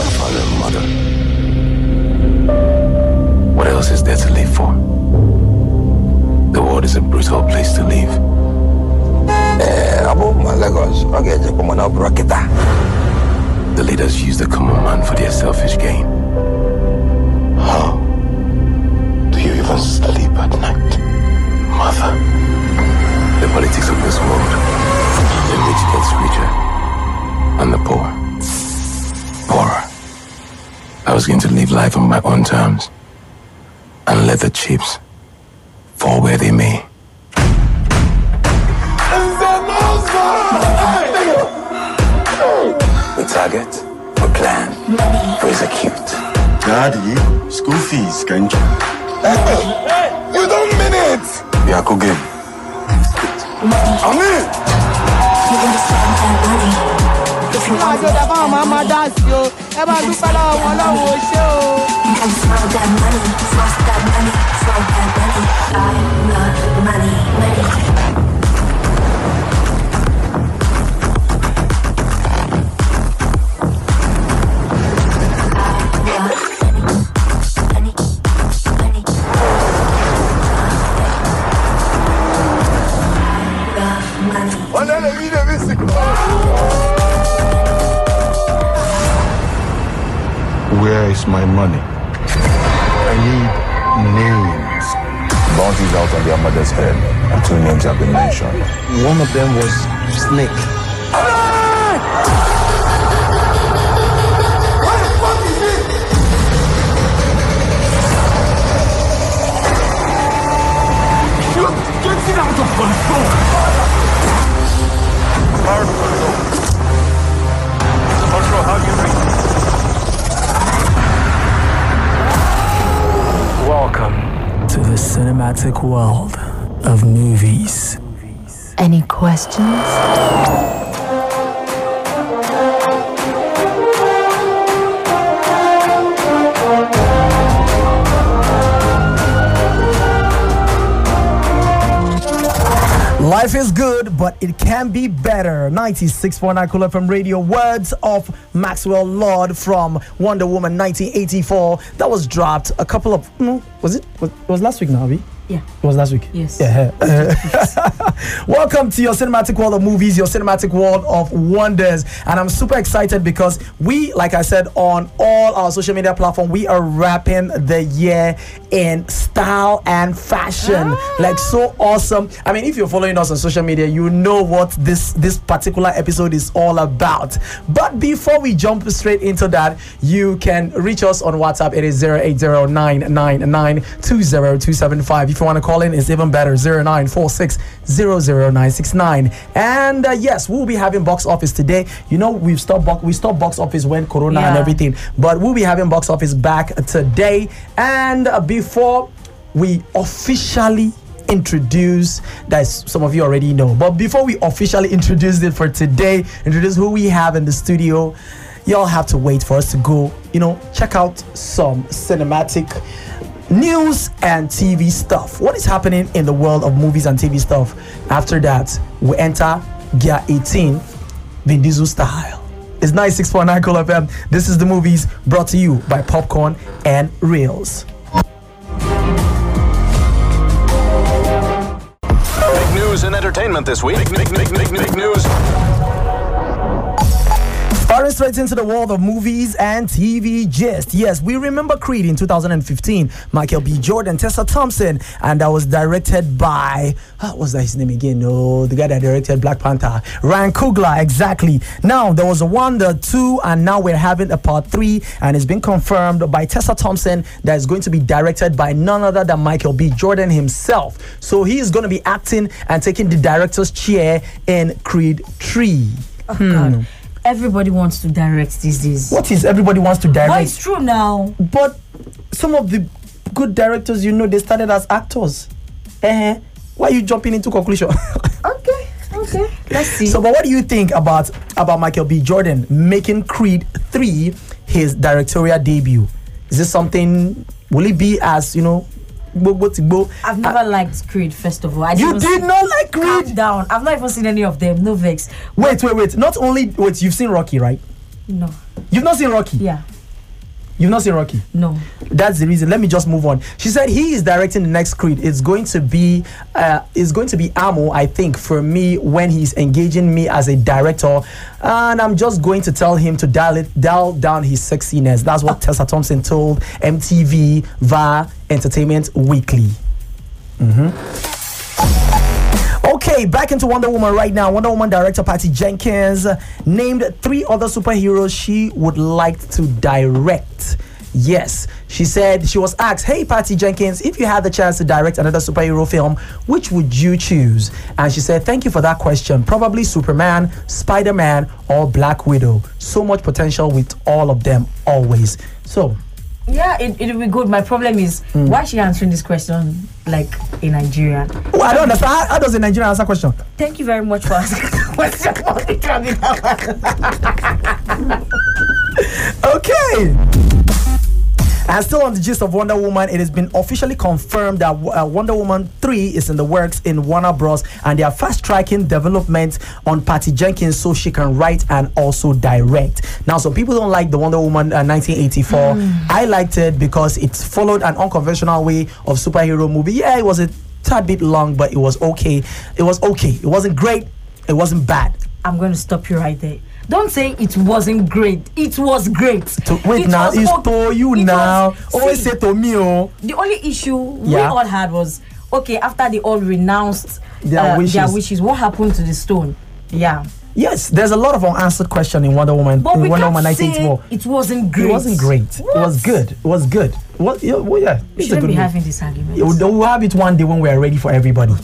my father and mother. What else is there to live for? The world is a brutal place to live. Eh, abo ma Lagos, ọ ga-eje kwa mana ọ bụrụ kịta. The leaders use the common man for their selfish gain. How do you even sleep at night? Mother, the politics of this world. The rich gets richer, and the poor, poorer. I was going to live life on my own terms, and let the chips fall where they may. We target, we plan, we execute. Daddy, school fees, can't you? You don't mean it! We are cooking. Amen! àjọdá fáwọn máa dá sí o ẹ bá dúpẹ́ lọ́wọ́ wọn lọ́wọ́ o ṣé o. Ọ Where is my money? I need names. Bounties out on their mother's head, and two names have been mentioned. One of them was Snake. Welcome to the cinematic world of movies. Any questions? Life is good, but it can be better. 96.9 Cool FM Radio. Words of Maxwell Lord from Wonder Woman 1984. That was dropped a couple of. No, was it? Was, it was last week, Navi? Yeah. It was last week. Yes. Yeah. Welcome to your cinematic world of movies, your cinematic world of wonders. And I'm super excited because we, like I said, on all our social media platform, we are wrapping the year in style and fashion. Like so awesome. I mean, if you're following us on social media, you know what this this particular episode is all about. But before we jump straight into that, you can reach us on WhatsApp. It is 08099920275. If you want to call in, it's even better 0946000969. And uh, yes, we'll be having box office today. You know, we've stopped box we stopped box office when Corona and everything, but we'll be having box office back today. And uh, before we officially introduce that some of you already know but before we officially introduce it for today introduce who we have in the studio y'all have to wait for us to go you know check out some cinematic news and TV stuff. What is happening in the world of movies and TV stuff? After that, we enter Gear 18, Vin Diesel style. It's 96.9 Cool FM. This is the movies brought to you by Popcorn and Reels. This week. Big, big, big, big, news. Firing straight into the world of movies and TV gist. Yes, we remember Creed in 2015. Michael B. Jordan, Tessa Thompson, and that was directed by ah, what was that his name again? No, the guy that directed Black Panther, Ryan Coogler. Exactly. Now there was a one, the two, and now we're having a part three, and it's been confirmed by Tessa Thompson that is going to be directed by none other than Michael B. Jordan himself. So he is going to be acting and taking the director's chair in Creed 3. Oh, God. Hmm. Everybody wants to direct these days. What is everybody wants to direct? But it's true now. But some of the good directors, you know, they started as actors. Eh? Why are you jumping into conclusion? Okay, okay. Let's see. so, but what do you think about about Michael B. Jordan making Creed three his directorial debut? Is this something? Will it be as you know? Gbogbo ti gbo? I've never liked Creed, first of all. I You did not like Creed? Calm down. I've not even seen any of them. No vex. Wait, wait, wait! Not only wait, you've seen Rocky, right? No. You've not seen Rocky. Yeah. You've not seen Rocky? No. That's the reason. Let me just move on. She said he is directing the next Creed. It's going to be, uh, it's going to be Amo, I think, for me when he's engaging me as a director, and I'm just going to tell him to dial it, dial down his sexiness. That's what Tessa Thompson told MTV via Entertainment Weekly. Mm-hmm. Okay, back into Wonder Woman right now. Wonder Woman director Patty Jenkins named three other superheroes she would like to direct. Yes, she said she was asked, Hey Patty Jenkins, if you had the chance to direct another superhero film, which would you choose? And she said, Thank you for that question. Probably Superman, Spider Man, or Black Widow. So much potential with all of them, always. So, Yeah, it, it'll be good. My problem is Hmm. why is she answering this question like in Nigerian? oh, I don't understand. How, how does a Nigerian answer question? Thank you very much for asking the question. Okay. And still on the gist of Wonder Woman, it has been officially confirmed that uh, Wonder Woman 3 is in the works in Warner Bros. and they are fast tracking development on Patty Jenkins so she can write and also direct. Now, some people don't like the Wonder Woman uh, 1984. I liked it because it followed an unconventional way of superhero movie. Yeah, it was a tad bit long, but it was okay. It was okay. It wasn't great. It wasn't bad. I'm going to stop you right there. Don't say it wasn't great. It was great. To, wait It now, it's okay. to you It now. was- Always see, say to me, oh. the only issue we all had was okay after they all renounced Their uh, wishes. their wishes. What happened to the stone? Yeah, Yes, there's a lot of unanswered question in Wonder Woman. but in we Wonder can't Woman say 1984. it wasn't great. It wasn't great. It was good. It was good. What? Yeah, well, yeah. We shouldn't be movie. having this argument. We'll, we'll have it one day when we are ready for everybody.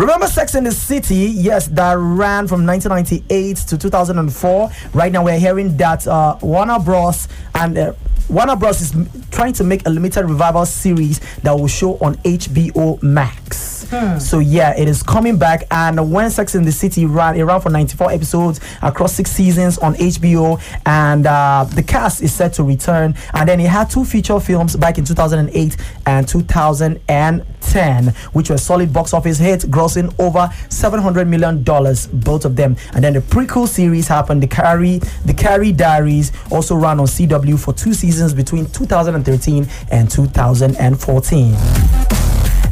Remember Sex in the City? Yes, that ran from 1998 to 2004. Right now, we're hearing that uh, Warner Bros. and uh, Warner Bros. is trying to make a limited revival series that will show on HBO Max. So yeah, it is coming back. And when Sex in the City ran, it ran for 94 episodes across six seasons on HBO, and uh, the cast is set to return. And then it had two feature films back in 2008 and 2010, which were solid box office hits, grossing over 700 million dollars, both of them. And then the prequel series happened. The Carrie, the Carrie Diaries, also ran on CW for two seasons between 2013 and 2014.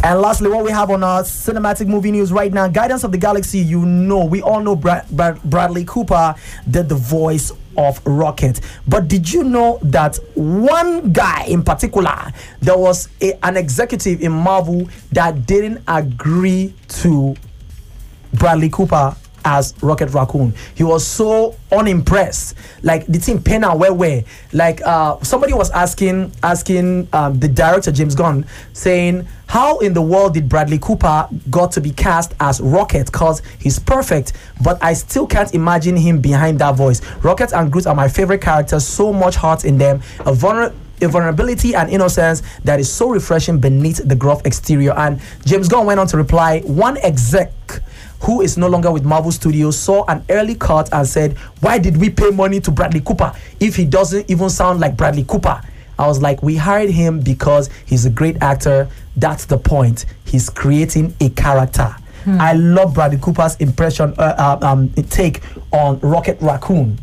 And lastly, what we have on our cinematic movie news right now Guardians of the Galaxy, you know, we all know Brad, Brad, Bradley Cooper did the voice of Rocket. But did you know that one guy in particular, there was a, an executive in Marvel that didn't agree to Bradley Cooper as Rocket Raccoon. He was so unimpressed. Like the team Penna where where like uh somebody was asking asking um, the director James Gunn saying how in the world did Bradley Cooper got to be cast as Rocket cause he's perfect but I still can't imagine him behind that voice. Rocket and Groot are my favorite characters so much heart in them a vulnerable a vulnerability and innocence that is so refreshing beneath the gruff exterior. And James Gunn went on to reply, one exec who is no longer with Marvel Studios saw an early cut and said, Why did we pay money to Bradley Cooper if he doesn't even sound like Bradley Cooper? I was like, We hired him because he's a great actor. That's the point. He's creating a character. I love Bradley Cooper's impression, uh, uh, um, take on Rocket Raccoon.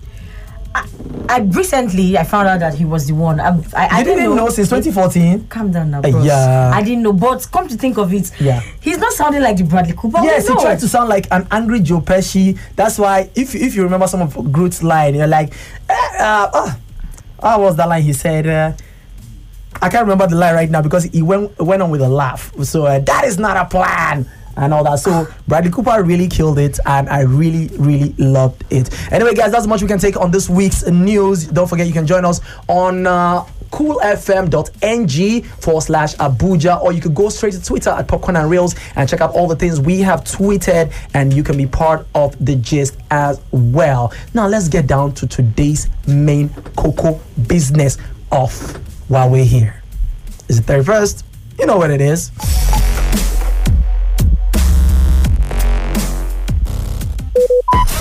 I recently I found out that he was the one. I, I, I didn't didn't know since 2014? Calm down now, Uh, yeah. I didn't know, but come to think of it, Yeah. he's not sounding like the Bradley Cooper. Yes, he know. tried to sound like an angry Joe Pesci. That's why, if if you remember some of Groot's line, you're like, eh, uh, uh, what was that line he said? Uh, I can't remember the line right now because he went went on with a laugh. So uh, that is not a plan. And all that. So Bradley Cooper really killed it, and I really, really loved it. Anyway, guys, that's much we can take on this week's news. Don't forget, you can join us on uh, coolfm.ng forward slash Abuja, or you could go straight to Twitter at Popcorn and Reels and check out all the things we have tweeted, and you can be part of the gist as well. Now, let's get down to today's main cocoa business off while we're here. Is it 31st? You know what it is.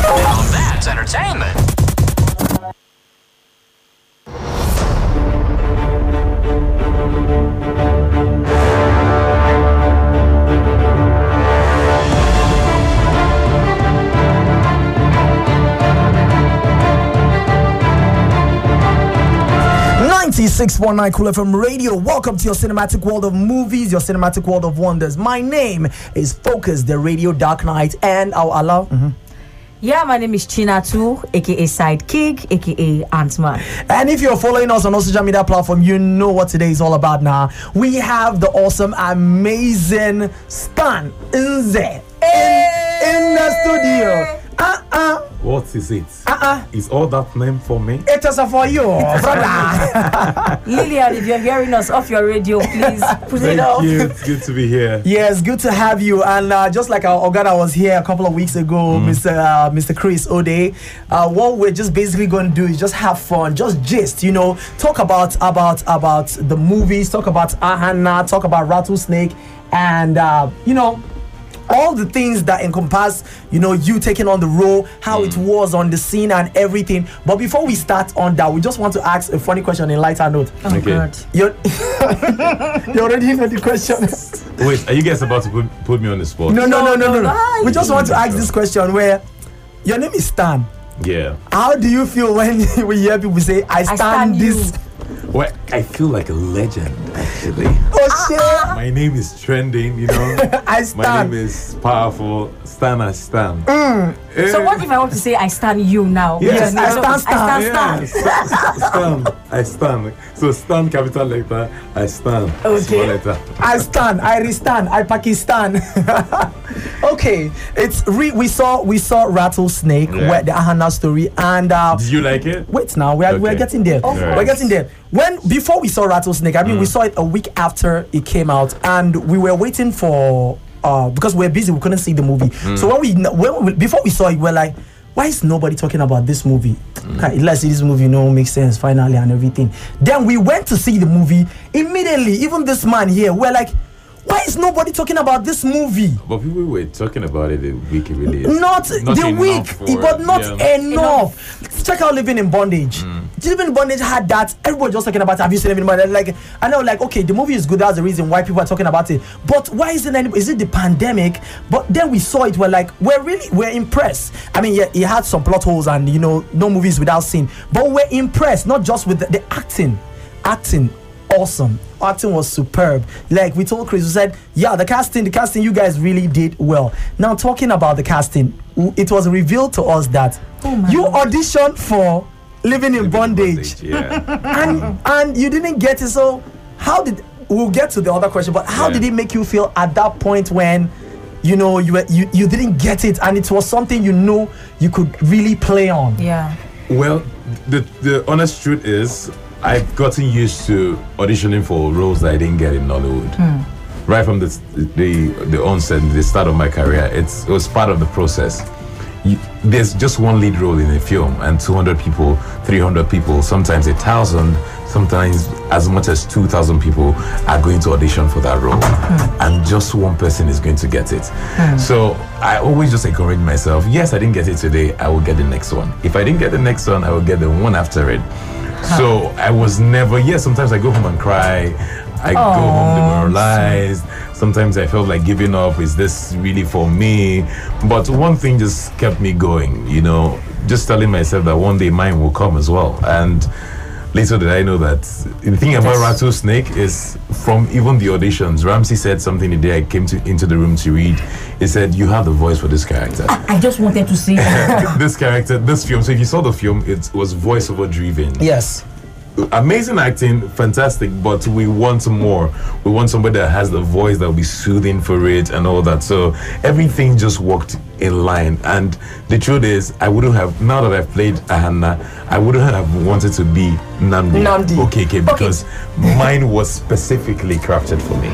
Now that's entertainment. 96.9 Cool FM Radio. Welcome to your cinematic world of movies, your cinematic world of wonders. My name is Focus, the Radio Dark Knight, and our Allah. mhm. Yeah, my name is Chinatu, aka Sidekick, aka Ant-Man. And if you're following us on our social media platform, you know what today is all about now. We have the awesome, amazing Stan Nze in, in the studio. Uh-uh, What is it? uh-uh. Is all that name for me? It is for you, brother. Lillian, if you're hearing us off your radio, please put it Thank off. you. It's good to be here. Yes, good to have you. And uh, just like our Ogana was here a couple of weeks ago, Mr. Uh, Mr. Chris Ode, uh, what we're just basically going to do is just have fun, just gist, you know, talk about about about the movies, talk about Ahana, talk about Rattlesnake, and uh, you know. All the things that encompass, you know, you taking on the role, how it hmm. was on the scene, and everything. But before we start on that, we just want to ask a funny question in lighter note. Oh, Okay. God. You you already know the question. Wait, are you guys about to put, put me on the spot? No, no, no, no, no. no, no. no. We just want to ask this question where your name is Stan. Yeah. How do you feel when we hear people say, I stand, stand this? you." Well, I feel like a legend, actually. Oh, ah, shit. Ah. My name is trending, you know. I stand. My name is powerful. Stan I stand. So what if I want to say I stand you now? Yes, Because I so- stand, I Yeah, stand, stand. sta- stand. I stand. So stand capital letter. I stand. Okay. Small letter. I stand. I restand. I Pakistan. okay, it's re- we saw we saw Rattlesnake, Yeah. where the Ahana story, and uh, Did you like it? wait now we're, we're getting there Of we're getting there when before we saw rattlesnake i mean Mm. we saw it a week after it came out and we were waiting for uh because we are busy we couldn't see the movie Mm. so when we when we, before we saw it we're like why is nobody talking about this movie Mm. okay, let's see this movie no makes sense finally and everything then we went to see the movie immediately even this man here we're like why is nobody talking about this movie But people were talking about it the week it really is. not, the week, for- but not yeah. enough. Check out Living in Bondage. Mm. Living in Bondage had that. Everybody was talking about. It. Have you seen Living in Bondage? Like I know, like okay, the movie is good. That's the reason why people are talking about it. But why isn't any? Is it the pandemic? But then we saw it. We're like, we're really, we're impressed. I mean, yeah, it had some plot holes, and you know, no movies without scene. But we're impressed, not just with the, the acting, acting. Awesome. Acting was superb. Like we told Chris, we said, yeah, the casting, the casting, you guys really did well. Now, talking about the casting, it was revealed to us that oh you auditioned for Living in Bondage, Yeah. and and you didn't get it. So, how did we'll get to the other question? But how Yeah. did it make you feel at that point when? You know, you, were, you you didn't get it, and it was something you know you could really play on. Yeah. Well, the the honest truth is, I've gotten used to auditioning for roles that I didn't get in Nollywood. Hmm. Right from the the the onset, the start of my career, it's it was part of the process. You, there's just one lead role in a film, and 200 people, 300 people, sometimes a thousand, sometimes as much as 2,000 people are going to audition for that role, hmm. and just one person is going to get it. Hmm. So I always just encourage myself. Yes, I didn't get it today. I will get the next one. If I didn't get the next one, I will get the one after it. So I was never. Yes, sometimes I go home and cry. I go home demoralized. Sometimes I felt like giving up. Is this really for me? But one thing just kept me going. You know, just telling myself that one day mine will come as well. And little did I know that the thing about Rattlesnake is from even the auditions. Ramsey said something the day I came to into the room to read. He said, "You have the voice for this character." I just wanted to see this character, this film. So if you saw the film, it was voiceover driven Yes. Amazing acting, fantastic, but we want more. We want somebody that has the voice that will be soothing for it and all that. So everything just worked in line. And the truth is, I wouldn't have, now that I've played Ahana, I wouldn't have wanted to be Namdi. Nnamdi. Okay, okay, because mine was specifically crafted for me.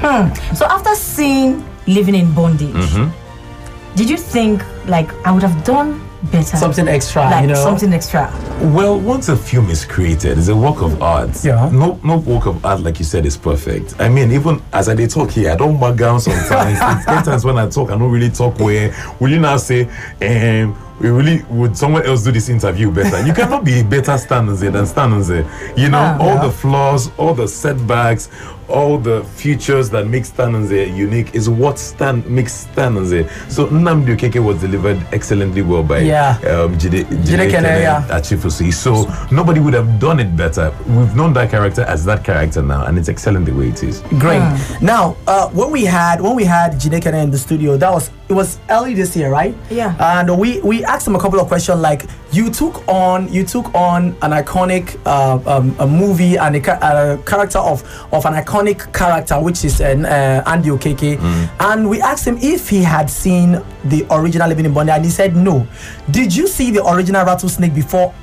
so after seeing Living in Bondage, Mm-hmm. did you think like I would have done better? Something extra, like you know. something extra. Well, once a film is created, it's a work of art. Yeah. No, no work of art, like you said, is perfect. I mean, even as I talk here, I don't back down sometimes. sometimes when I talk, I don't really talk where. Will you now say, um, we really would someone else do this interview better? You cannot be a better Stan Nze than Stan Nze. You know, Ah. all Yeah. the flaws, all the setbacks, all the features that make Stananze unique is what Stan makes Stananze. So Nnamdi Okeke was delivered excellently well by Yeah. um, Jide, Jide Jide Kene, Kene yeah. Achufusi. So nobody would have done it better. We've known that character as that character now, and it's excellent the way it is. Great. Now, uh, when we had when we had Jidekene in the studio, that was it was early this year, right? Yeah. And we we asked him a couple of questions like you took on you took on an iconic uh, um, a movie and a, a character of of an iconic character which is an, uh, Nnamdi Okeke, and we asked him if he had seen the original Living in Bondi, and he said no. Did you see the original Rattlesnake before?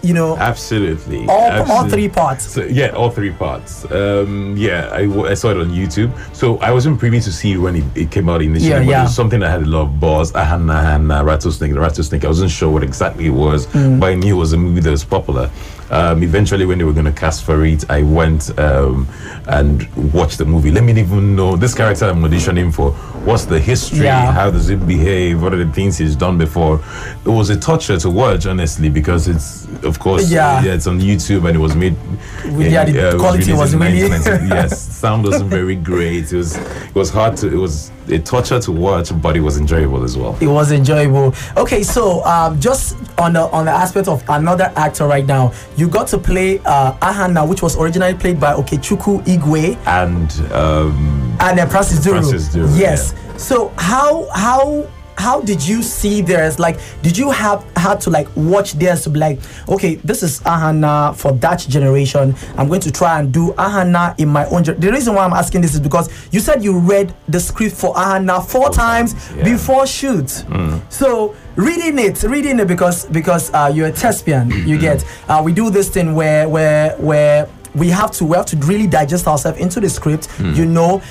You know, Absolutely. all, all three parts. So yeah, all three parts. Um, yeah, I, w- I saw it on YouTube. So I wasn't privy to see when it, it came out initially. Yeah, but yeah. It was something that had a lot of buzz. Ahana Hana, Rattlesnake, Rattlesnake. I wasn't sure what exactly it was, Mm. but I knew it was a movie that was popular. Um, eventually, when they were going to cast for it, I went um, and watched the movie. Let me even know this character I'm auditioning for. What's the history? Yeah. How does it behave? What are the things he's done before? It was a torture to watch, honestly, because it's, of course, Yeah. yeah, it's on YouTube and it was made. Yeah, the it quality released was in really- yes, sound wasn't very great. It was it was hard to it was a torture to watch, but it was enjoyable as well. it was enjoyable. Okay, so um, just on the on the aspect of another actor right now, you got to play uh, Ahana, which was originally played by Okechukwu Igwe And um, and uh, Francis Duru. Francis Duru, yes. So how how how did you see theirs? Like, did you have had to like watch theirs to be like, okay, this is Ahana for that generation. I'm going to try and do Ahana in my own. Gen-. The reason why I'm asking this is because you said you read the script for Ahana four, times, yeah. before shoot. So reading it, reading it because because uh, you're a thespian. You get uh, we do this thing where where where we have to we have to really digest ourselves into the script. You know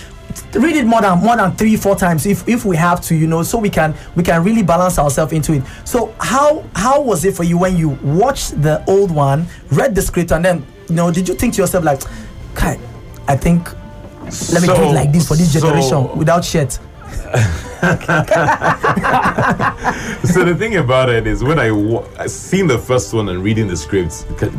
read it more than more than three four times if if we have to you know so we can we can really balance ourselves into it. So how how was it for you when you watched the old one read the script and then you know did you think to yourself like kai i think let me do it like this for this so- generation without shit so the thing about it is when I wa- seen the first one and reading the script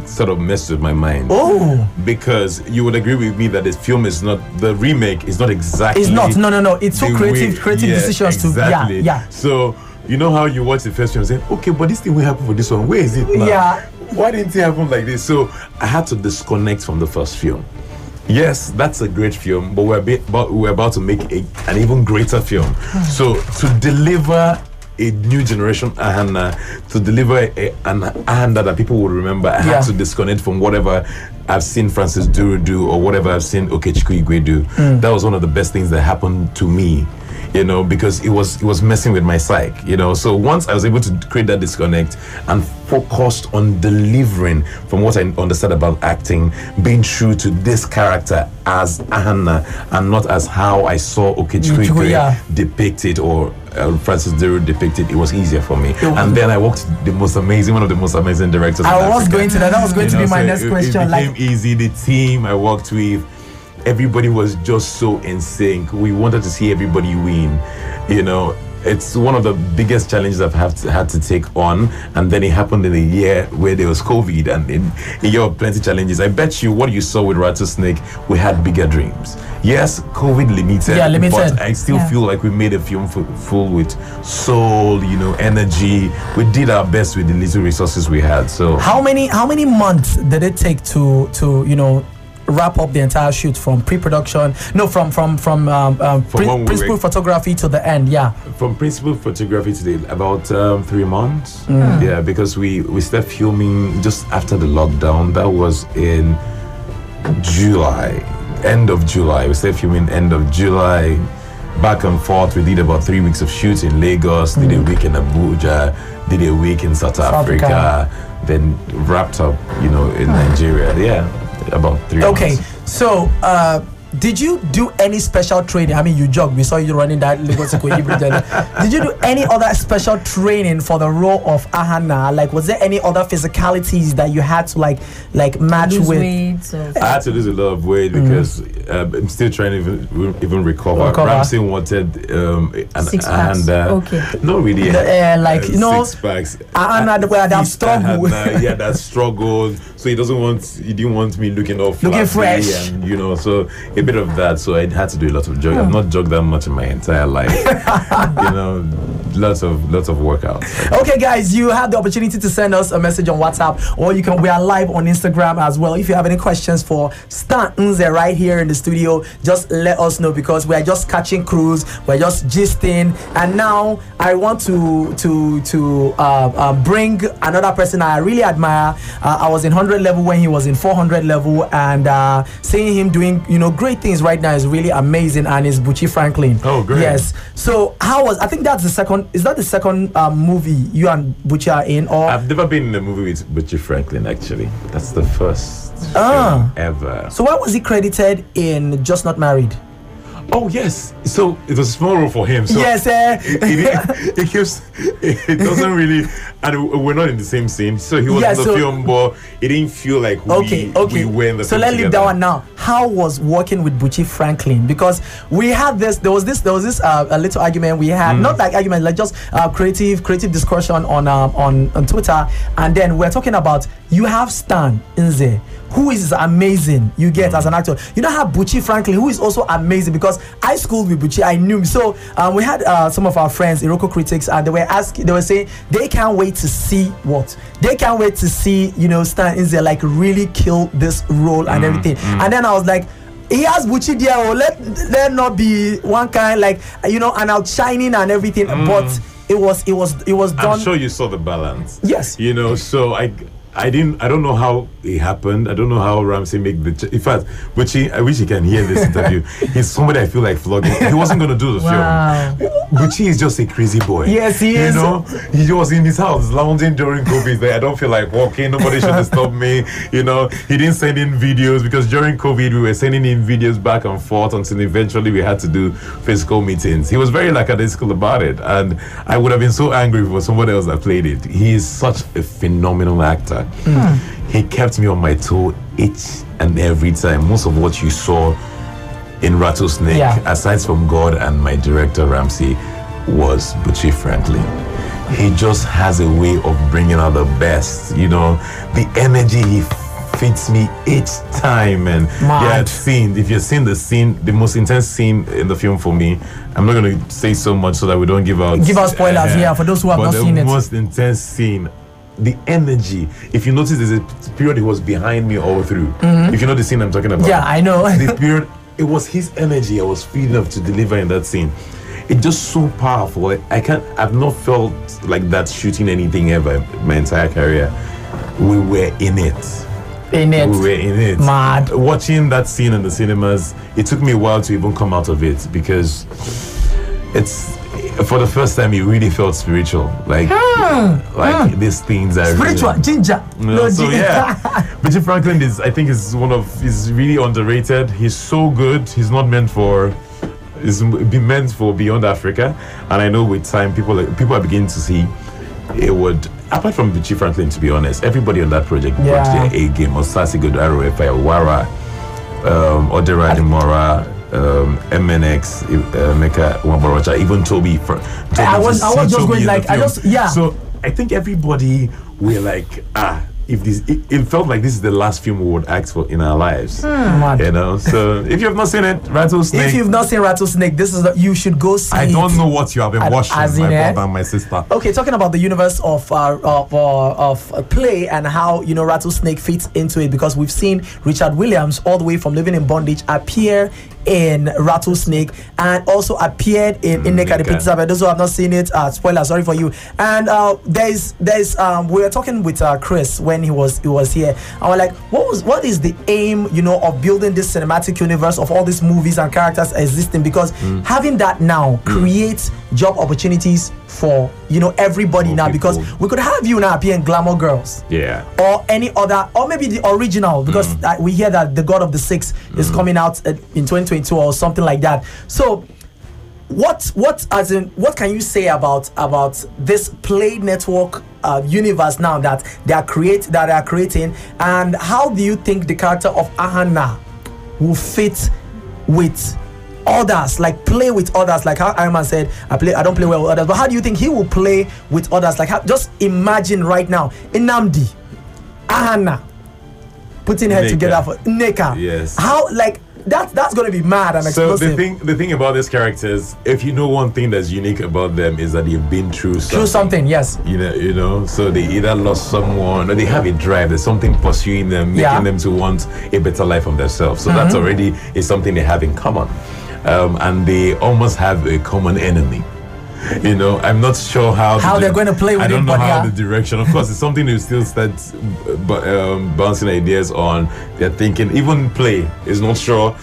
sort of messed with my mind. oh Because you would agree with me that the film is not the remake is not exactly. it's not no no no it's so creative way- creative yeah, decisions exactly. to yeah yeah So you know how you watch the first film and say, okay, but this thing will happen for this one. Where is it now? Yeah. Why didn't it happen like this? So I had to disconnect from the first film. Yes, that's a great film, but we're, be, but we're about to make a, an even greater film. Hmm. so to deliver a new generation Ahana, uh, to deliver a, an Ahana that people will remember, I Yeah. had to disconnect from whatever I've seen Francis Duru do or whatever I've seen Okechukwu Igwe do. Hmm. That was one of the best things that happened to me, you know, because it was it was messing with my psyche, you know. So once I was able to create that disconnect and focused on delivering from what I understood about acting, being true to this character as Ahana and not as how I saw Okechukwu yeah. depicted or uh, Francis Duru depicted, it was easier for me. and then I worked the most amazing, one of the most amazing directors. i was Africa. going to that that was going You to know, be my so next it- question It became like easy. The team I worked with, everybody was just so in sync. We wanted to see everybody win. You know, it's one of the biggest challenges I've to, had to take on. And then it happened in a year where there was COVID and in a year of plenty challenges. I bet you what you saw with Rattlesnake, we had bigger dreams. Yes, COVID limited, Yeah, limited. but I still Yeah. feel like we made a film fu- full with soul, you know, energy. We did our best with the little resources we had. So how many how many months did it take to to you know wrap up the entire shoot from pre-production no from from from um, um, From pri- when we principal were- photography to the end yeah. From principal photography today about um, three months. Mm. yeah because we we started filming just after the lockdown. That was in july end of july. We started filming end of july. Back and forth we did about three weeks of shoots in lagos did a week in abuja did a week in south, Mm. South africa, Africa. then wrapped up you know in nigeria. Yeah about three okay months. so uh did you do any special training? I mean, you jogged. We saw you running that Lagos Ikoyi Bridge. Did you do any other special training for the role of Ahana? Like, was there any other physicalities that you had to like, like match Lose with? weight. Or, I had to lose a lot of weight because um, I'm still trying to even, even recover. Mm. Recover. Ramsey wanted um, an, Six packs. hand, uh, Okay. Not really. The, uh, like, you know, six packs. Ahana, the way that struggle. Ahana, yeah, that struggled. So he doesn't want. He didn't want me looking off. Looking fresh. and you know. So it bit of that, so I had to do a lot of jogging. I've not jogged that much in my entire life. you know, lots of lots of workouts. Okay, guys, you have the opportunity to send us a message on WhatsApp, or you can. We are live on Instagram as well. If you have any questions for Stan Nze right here in the studio, just let us know because we are just catching crews. We're just gisting, and now I want to to to uh, uh, bring another person I really admire. Uh, I was in 100 level when he was in 400 level, and uh, seeing him doing you know great things right now is really amazing. And it's Bucci Franklin. Oh, great. Yes. So how was? I think that's the second. Is that the second um, movie you and Bucci are in? Or I've never been in a movie with Bucci Franklin. Actually, that's the first Ah. ever. so why was he credited in Just Not Married? Oh yes, so it was a small role for him. So yes, eh? it, it, it keeps it doesn't really and we're not in the same scene so he was Yeah, in the so- film but it didn't feel like we, okay, okay. we were in the so let's leave that one now. How was working with Bucci Franklin? Because we had this, there was this, there was this uh, a little argument we had, Mm. not like argument, like just uh, creative, creative discussion on um, on on Twitter, and then we're talking about you have Stan Nze. Who is amazing, you get as an actor. You know how Bucci Franklin, who is also amazing because I schooled with Bucci, I knew him. So um, we had uh, some of our friends, Iroko critics, and they were asking, they were saying they can't wait to see what they can't wait to see, you know, Stan Nze like really kill this role and everything. And then I was like, he has Bucci there, oh, let there not be one kind like you know, and outshining and everything, but it was it was it was done. I'm sure you saw the balance Yes. you know so I I didn't I don't know how it happened. I don't know how Ramsey make the ch- in fact Bucci I wish he can hear this interview. He's somebody I feel like flogging. He wasn't gonna do the Wow. film Bucci is just a crazy boy. Yes, he you is. know? He was in his house lounging during COVID like, I don't feel like walking. Nobody should disturb me you know? He didn't send in videos because during COVID we were sending in videos back and forth until eventually we had to do physical meetings. He was very lackadaisical about it and I would have been so angry for somebody else that played it. He is such a phenomenal actor Hmm. he kept me on my toe each and every time most of what you saw in Rattlesnake, Yeah. aside from God and my director Ramsey, was Bucci Franklin. He just has a way of bringing out the best. You know, the energy he fits me each time. And Mad. yeah, scene. If you've seen the scene, the most intense scene in the film for me, I'm not going to say so much so that we don't give out Give out spoilers, uh-huh. yeah, for those who have not seen it. the most intense scene. The energy. If you notice, there's a period he was behind me all through. If you know the scene I'm talking about Mm-hmm. yeah, I know. the period it was his energy I was feeding off to deliver in that scene. It's just so powerful. I- I can't I've not felt like that shooting anything ever in my entire career. We were in it. in it. We were in it. Mad. Watching that scene in the cinemas, it took me a while to even come out of it because it's for the first time it really felt spiritual. Like like these things are Hmm. Spiritual really, ginger. no, so gi- yeah, Richard Franklin is, I think, is one of is really underrated. He's so good. He's not meant for, is be meant for beyond Africa. And I know with time, people are- people are beginning to see it would. Apart from Richie Franklin, to be honest, everybody on that project brought their A game. Osas Ighodaro, Efa Iwara, um, Odera Adimorah, um, MNX, uh, Meka Wambaracha, even Toby. Fr- Toby I was- I was just Toby going like- I just- yeah. So I think everybody were like, ah, if this, it, it felt like this is the last film we would act for in our lives. Mad. You know, so if you have not seen it, Rattlesnake. If you've not seen Rattlesnake, this is the, you should go see. I don't know what you have been watching, as my eh? brother and my sister. Okay, talking about the universe of uh, of uh, of play and how you know Rattlesnake fits into it because we've seen Richard Williams all the way from Living in Bondage appear in Rattlesnake and also appeared in mm, Nneka the Pizza. But those who have not seen it, uh, spoiler, sorry for you. And uh, there's there's um, we were talking with uh, Chris when he was he was here. I was like, what was what is the aim, you know, of building this cinematic universe of all these movies and characters existing? Because mm. having that now mm. creates job opportunities for you know everybody now people. because we could have you now appear in Glamour Girls, yeah, or any other, or maybe the original because mm. we hear that the God of the Six is mm. coming out uh, in 2020 into or something like that. So what what as in what can you say about about this play network uh, universe now that they are create that they are creating? And how do you think the character of Ahana will fit with others like play with others? Like how Iron Man said I play I don't play well with others. But how do you think he will play with others? Like how, just imagine right now Inamdi Ahana putting her together for Neka yes. How like that that's gonna be mad and So explosive. the thing, the thing about these characters, if you know one thing that's unique about them is that they've been through something. Through something, yes. You know, you know. So they either lost someone or they have a drive. There's something pursuing them, making Yeah. them to want a better life for themselves. So that's Mhm. already is something they have in common, um, and they almost have a common enemy. You know, I'm not sure how How the- they're going to play with it. I don't know but how yeah. the direction. Of course, it's something they still start uh, um, bouncing ideas on. They're thinking. Even play is not sure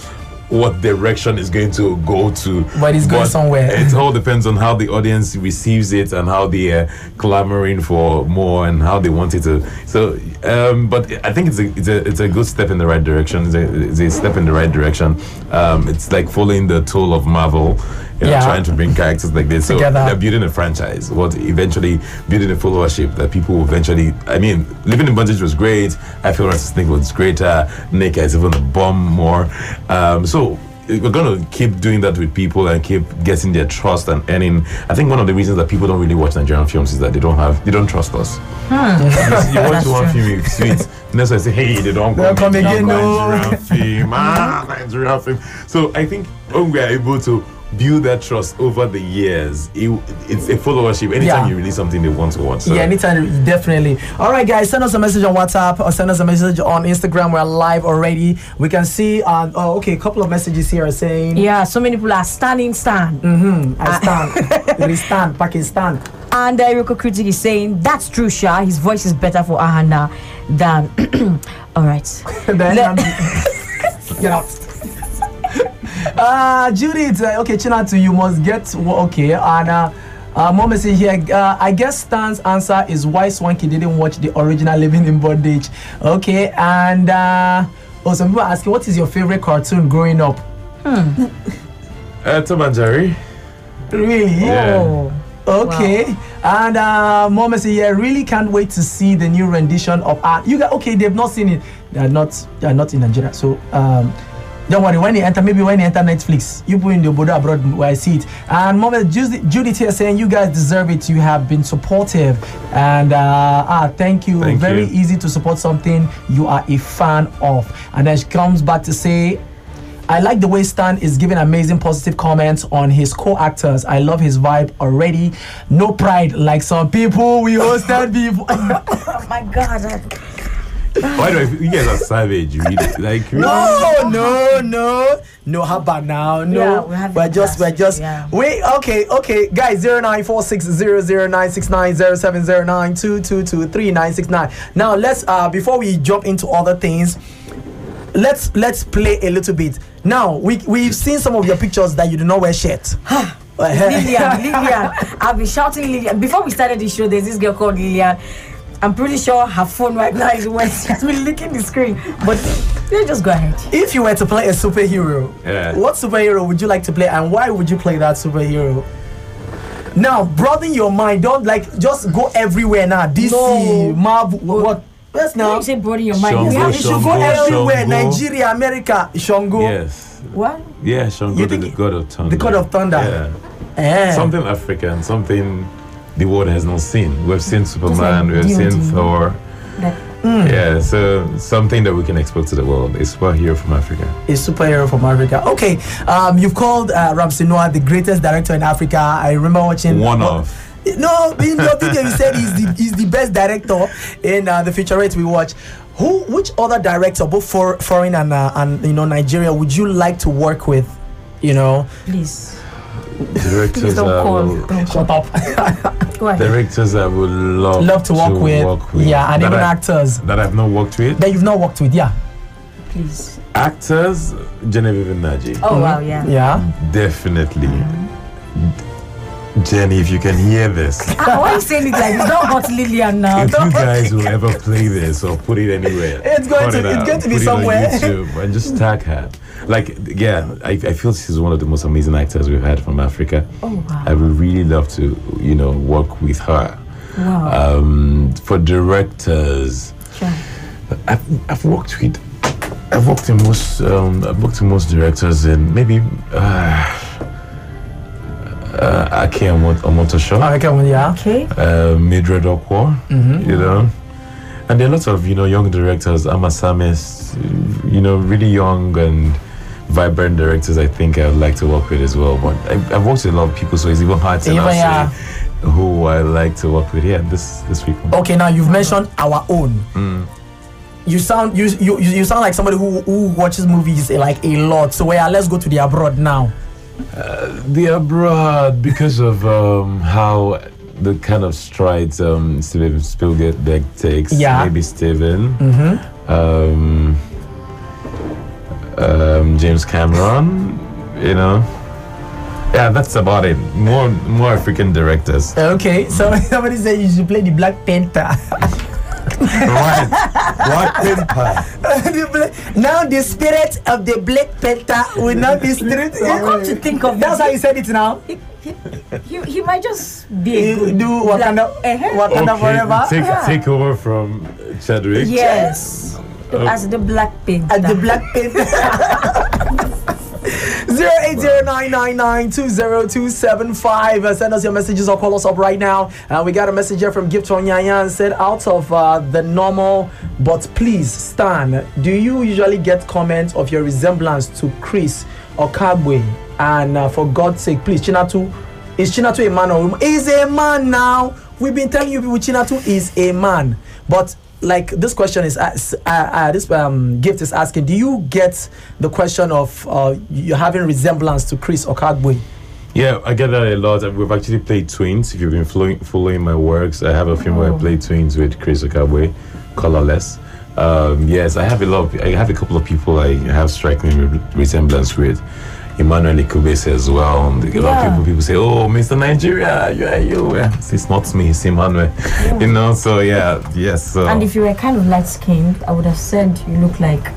what direction is going to go to. But it's going somewhere. It all depends on how the audience receives it and how they are clamoring for more and how they want it to. So, um, but I think it's a, it's a it's a good step in the right direction. It's a, it's a step in the right direction. Um, it's like following the tool of Marvel. You know, Yeah. trying to bring characters like this. So Together. they're building a franchise. What eventually building a followership that people will eventually. I mean, living in bondage was great. I feel Snake was greater. Nika is even a bomb more. Um, so we're gonna keep doing that with people and keep getting their trust and earning. I think one of the reasons that people don't really watch Nigerian films is that they don't have they don't trust us. you watch That's one true. film, it's sweet. Next one, I say, hey, they don't They'll come again, no. Nigerian film, ah, Nigerian film. So I think when we are able to build that trust over the years, it, it's a followership. Anytime Yeah. you release something, they want to watch. So Yeah, anytime, definitely. All right, guys, send us a message on WhatsApp or send us a message on Instagram. We're live already. We can see. Uh, oh, okay, a couple of messages here are saying. Yeah, so many people are standing stand. Mm-hmm. I stand. we stand. Pakistan. And uh, Iroko Critic is saying, that's true, Sha. His voice is better for Ahana than. All right. then Le- um, get out. Uh, Judith, uh, okay, China to you must get okay. And uh, uh, mom is here. Uh, I guess Stan's answer is why Swanky didn't watch the original Living in Bondage. Okay, and uh, oh, some people are asking, what is your favorite cartoon growing up? uh, Tom and Jerry. Really? Yeah. Oh. Okay. And uh Mom is here. Really can't wait to see the new rendition of art. You got okay, they've not seen it. They are not they are not in Nigeria. So um don't worry, when you enter, maybe when you enter Netflix, you put in the Obodo abroad where I see it. And Mom, is Judith Judith here saying you guys deserve it. You have been supportive. And uh ah, thank you. Thank Very you. easy to support something you are a fan of. And then she comes back to say I like the way Stan is giving amazing positive comments on his co-actors. I love his vibe already. No pride like some people we hosted before. Oh my God. Why do I, you guys are savage? Really? Like no, no, no, no. How about now? No, Yeah, we're we're just, we're just. yeah. Wait, okay, okay, guys. Zero nine four six zero zero nine six nine zero seven zero nine two two two three nine six nine. Now let's uh before we jump into other things. Let's let's play a little bit. Now we we've seen some of your pictures that you do not wear shirt. Lillian, Lillian. I've been shouting Lillian. Before we started the show, there's this girl called Lillian. I'm pretty sure her phone right now is wet. She has been licking the screen. But yeah, just go ahead. If you were to play a superhero, Yeah. what superhero would you like to play and why would you play that superhero? Now, broaden your mind. Don't like just go everywhere now. DC, No. Marvel, what? Yes, Now now. you say broaden your mind. Shango, We You should go everywhere. Shango. Nigeria, America, Shango. Yes. What? Yeah, Shango, You the think- god of thunder. the god of thunder. Yeah. Eh. Something African, something the world has not seen. We've seen Superman, like we've seen Thor. That- Yeah, so something that we can export to the world. A superhero from Africa. a superhero from Africa. Okay, um, you've called uh, Ramsey Nouah the greatest director in Africa. I remember watching One of. No, in your video you said he's the he's the best director in uh, the featurette we watch. Who, which other director, both for foreign and uh, and you know Nigeria, would you like to work with? You know, Please. Directors Please don't I call. will, Don't shut up. Directors I would love Love to work with. Yeah, and that even I- actors that I've not worked with. that you've not worked with. Yeah, Please. Actors, Genevieve Nnaji. Oh, wow, yeah. yeah. Definitely. Mm-hmm. Jenny, if you can hear this, Ah, why are you saying it like this? Don't hurt Lillian now. if you guys will ever play this or put it anywhere, It's going to- it it's going to be put it on somewhere. YouTube and just tag her. Like, yeah, I, I feel she's one of the most amazing actors we've had from Africa. Oh, wow. I would really love to, you know, work with her. Wow. Um, for directors, Sure. I've, I've worked with, I've worked in most, um, I've worked with most directors and maybe, uh, uh, Ake Omot- Omotoso, Okay, come on, yeah. Okay. uh, Mildred Okwo, Mm-hmm. you know, and there are lots of you know young directors, Amasamis, you know, really young and vibrant directors I think I would like to work with as well. But I, I've worked with a lot of people, so it's even hard to now Even, yeah. say who I like to work with. Yeah, this this people. Okay, now you've mentioned our own. You sound you, you you you sound like somebody who who watches movies like a lot. So yeah, let's go to the abroad now. The abroad because of um, how the kind of strides um, Steven Spielberg takes. Yeah. Maybe Steven. Mm-hmm. Um, um, James Cameron. You know. Yeah, that's about it. More more African directors. Okay, so somebody said you should play the Black Panther. right. Black Panther. The Bla- now the spirit of the Black Panther will not be stripped. Come to think of That's it, how you said it now. he, he he might just be a You good do Wakanda, Uh-huh. Wakanda forever. take Yeah. take over from Chadwick. Yes. As the Black Panther. At the Black Panther. Zero eight zero nine nine nine two zero two seven five. Uh, Send us your messages or call us up right now. Uh, we got a message here from Gift Onyanyan said, out of uh, the normal, but please, Stan, do you usually get comments of your resemblance to Chris Okagbue? And uh, for God's sake, please, Chinatu, is Chinatu a man or woman? Is a man now. We've been telling you people Chinatu is a man. But like this question is uh, uh, this um, gift is asking do you get the question of uh, you having resemblance to chris Okagbue Yeah, I get that a lot. We've actually played twins. If you've been following, following my works, I have a film where I play twins with Chris Okagbue, colorless. Um, yes, I have a lot. Of, I have a couple of people I have striking re- resemblance with. Emmanuel Ikubese as well. And A lot Yeah. of people people say, "Oh, Mr. Nigeria, you are you." Yeah, it's not me, it's Emmanuel. You know, so yeah, yes. So And if you were kind of light skinned, I would have said you look like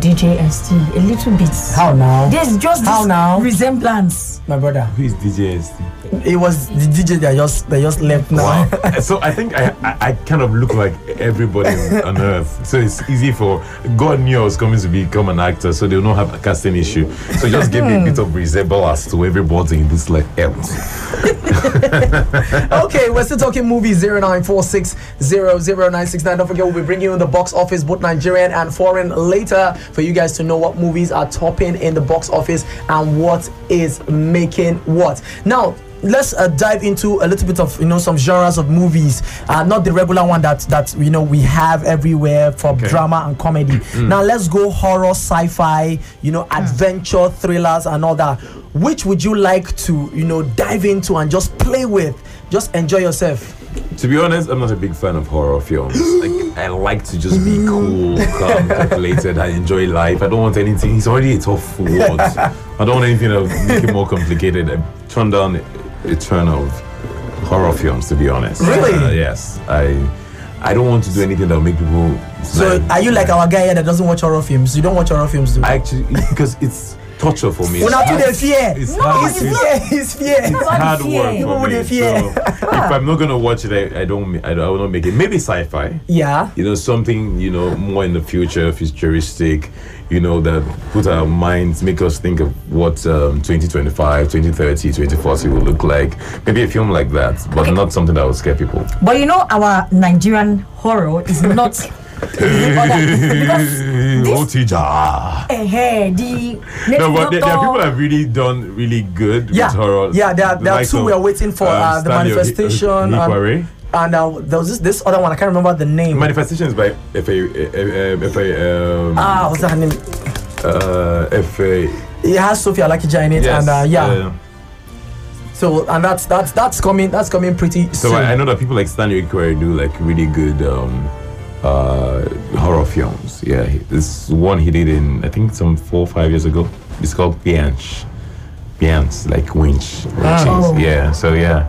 DJ ST a little bit. how now There's just How this now? resemblance. my brother who is DJ ST? It was the dj that just that just left now Wow. so I think I, I, I kind of look like everybody on earth. So it's easy for God knew I was coming to become an actor, so they'll not have a casting issue. So just give me a bit of resemblance to everybody in this like else. okay, we're still talking movies 0946000969. Don't forget, we'll be bringing you in the box office, both Nigerian and foreign, later for you guys to know what movies are topping in the box office and what is making what. Now, let's uh, dive into a little bit of you know some genres of movies uh, not the regular one that that you know we have everywhere for drama and comedy now let's go horror sci-fi you know adventure thrillers and all that which would you like to you know dive into and just play with just enjoy yourself To be honest, I'm not a big fan of horror films. Like I like to just be cool, calm, calculated. I enjoy life. I don't want anything. It's already a tough world. I don't want anything to make it more complicated. I turn down a ton of horror films. To be honest, Really? Uh, yes. I I don't want to do anything that will make people. so are you like our guy here that doesn't watch horror films you don't watch horror films do I actually because it's torture for me. Well, It's not hard- the fear. It's No, hard. it's It's- fear. It's fear. it's Nobody hard fear. work People for would me. fear. So if I'm not gonna watch it, I, I don't. I, don't- I will not make it. Maybe sci-fi. Yeah. You know, something you know more in the future, futuristic. You know that put our minds, make us think of what um, 2025, 2030, 2040 will look like. Maybe a film like that, but not something that will scare people. But you know, our Nigerian horror is not. Otija. Eh, the No, but there, there are people that have really done really good Yeah. with horror. Yeah, there are, there are two we are waiting for. um, uh, the manifestation. and- Ohikhuare. And uh, there was this, this other one, I can't remember the name. Manifestations by F.A. uh, F.A. Um, ah, what's that name? uh, F.A. It has Sophie Alakija in it. Yes, and uh, yeah. uh, so, and that's that's that's coming that's coming pretty so soon. I, I know that people like Stanley Ohikhuare do like really good um, uh, horror films. Yeah, this one he did in I think some four or five years ago. It's called Bianch. Bianch, like winch. Ah. winches. Oh. Yeah. So yeah.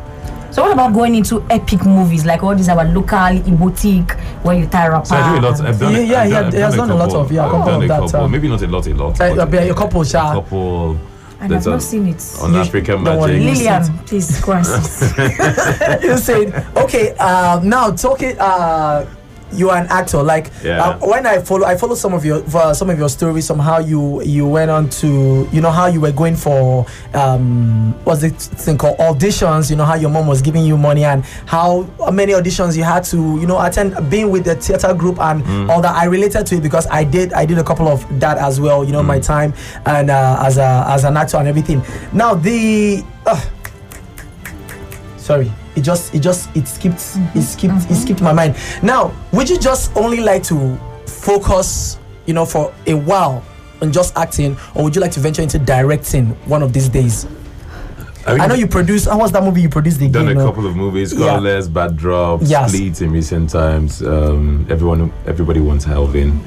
So what about going into epic movies like all these our local boutique where you tie wrapper? So I do a lot. I've done. Yeah, yeah, I've he done, he has done a lot of- yeah, a I've couple done of a that, couple. um, maybe not a lot, a lot. Uh, but uh, a couple, a couple. and I've not seen it. on You- African Magic. you- Lillian, please go and sit. you said okay. Uh, now talking. Uh, you are an actor. Like Yeah. uh, when I follow, I follow some of your uh, some of your stories. Somehow you you went on to you know how you were going for um what's the thing called auditions. You know how your mom was giving you money and how many auditions you had to you know attend. Being with the theater group and all that, I related to it because I did I did a couple of that as well. You know my time and uh, as a as an actor and everything. Now the. Uh, sorry it just it just it skipped it skipped it skipped my mind now would you just only like to focus you know for a while on just acting or would you like to venture into directing one of these days mean, i know you produced how was that movie you produced done again a no? couple of movies, Yeah. Colorless, Bad Drops, Yes. Split in recent times. Um, everyone, everybody wants Alvin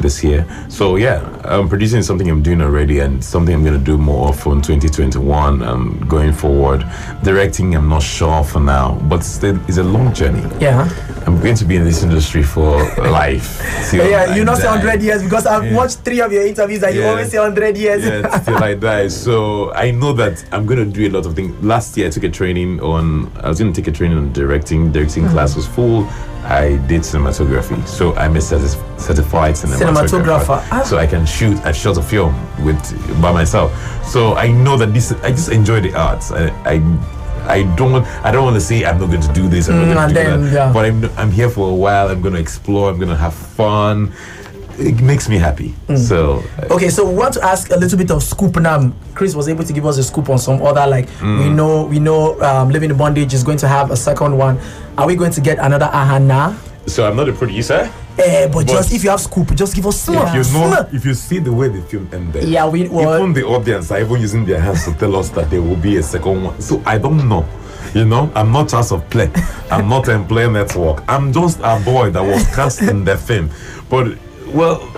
this year. So yeah, I'm producing something I'm doing already, and something I'm gonna do more of in 2021 and going forward. Directing, I'm not sure for now, but still, it's a long journey. yeah I'm going to be in this industry for life. yeah you not say die. 100 years because i've Yeah. watched three of your interviews and you always say 100 years yeah, till I die. So I know that I'm gonna do a lot of things. Last year I took a training on. I was gonna take a training on directing. Directing Mm-hmm. class was full. I did cinematography, so I'm a certified cinematographer. Cinematographer. So I can shoot. I shot a film with by myself. So I know that this. I just enjoy the arts. I. I I don't. I don't want to say I'm not going to do this. I'm Mm, not going to do then, that. yeah. But I'm. I'm here for a while. I'm going to explore. I'm going to have fun. It makes me happy. Mm. So. uh, Okay, so we want to ask a little bit of scoop now. Chris was able to give us a scoop on some other like Mm. we know we know um, living in bondage is going to have a second one. Are we going to get another Ahanna? So I'm not a producer. Eh, but, But- just if you have scoop, just give us small. If you know, if you see the way the film ended, Yeah, we- well- even the audience are even using their hands to tell us that there will be a second one. So I don't know. You know, I'm not Charles of Play. I'm not in Play Network. I'm just a boy that was cast in the film. But well,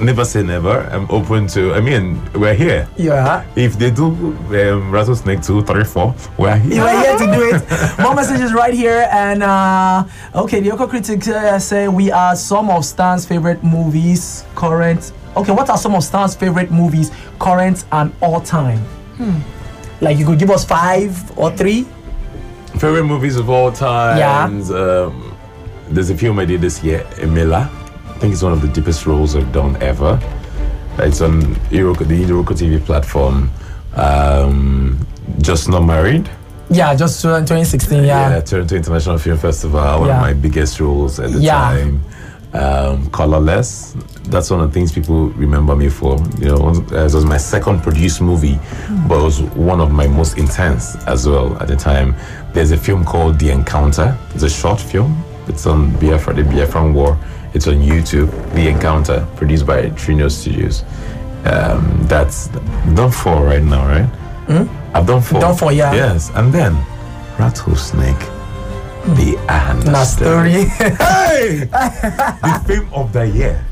never say never. I'm open to. I mean, we're here. Yeah. If they do um, Rattlesnake two, three, four, we're here. You are here to do it. More messages right here, and uh, okay, the Oko critics uh, say we are some of Stan's favorite movies, current. Okay, what are some of Stan's favorite movies, current and all time? Hmm. Like you could give us five or three. Favorite movies of all time. Yeah. Um, there's a film I did this year, Emila. I think it's one of the deepest roles I've done ever. It's on Iroko, the Iroko TV platform. Um, Just Not Married. Yeah, just uh, 2016. Yeah, Yeah. Toronto International Film Festival. One Yeah. of my biggest roles at the Yeah. time. Um, Colorless. That's one of the things people remember me for. You know, one- uh, it was my second produced movie, but it was one of my most intense as well at the time. There's a film called The Encounter. It's a short film. It's on Biafra, the Biafran War. It's on YouTube. The Encounter, produced by Trino Studios. Um, that's done four right now, right? I've done four. Done four, yeah. Yes, and then Rattlesnake. The Ahana Na story. Hey! the film of the year.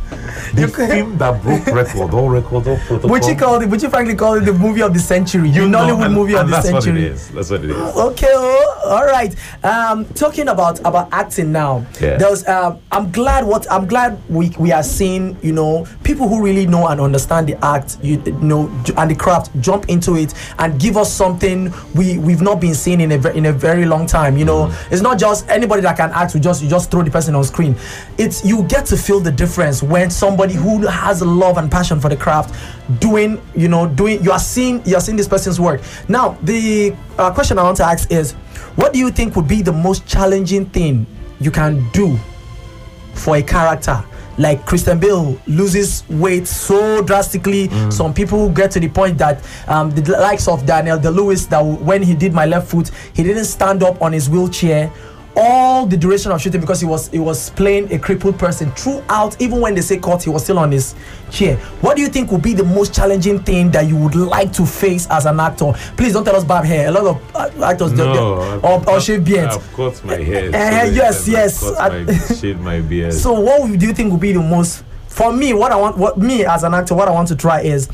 The film that broke record, all record, all protocol. Would you call it? Would you frankly call it the movie of the century? The You know, Nollywood and- movie of the that's what it century. is. That's what it is. Okay, oh, all right. Um, talking about about acting now. Yeah. There was. Um, I'm glad what I'm glad we we are seeing. You know, people who really know and understand the act. You know, and the craft jump into it and give us something we we've not been seeing in a in a very long time. You know, it's not just anybody that can act. We just you just throw the person on screen. It's you get to feel the difference when somebody who has a love and passion for the craft doing you know doing you are seeing you are seeing this person's work. Now the uh, question i want to ask is what do you think would be the most challenging thing you can do for a character? Like Christian Bale loses weight so drastically. Some people get to the point that um, the likes of Daniel Day-Lewis, that when he did my left foot, he didn't stand up on his wheelchair all the duration of shooting because he was he was playing a crippled person throughout. Even when they say cut, he was still on his chair. What do you think would be the most challenging thing that you would like to face as an actor? Please don't tell us barb hair. A lot of uh, actors No, I've- or, or shave beards. I've cut my hair. Eh, so yes, yes. I- my, shaved my beard. So what do you think would be the most for me? What I want, what me as an actor, what I want to try is,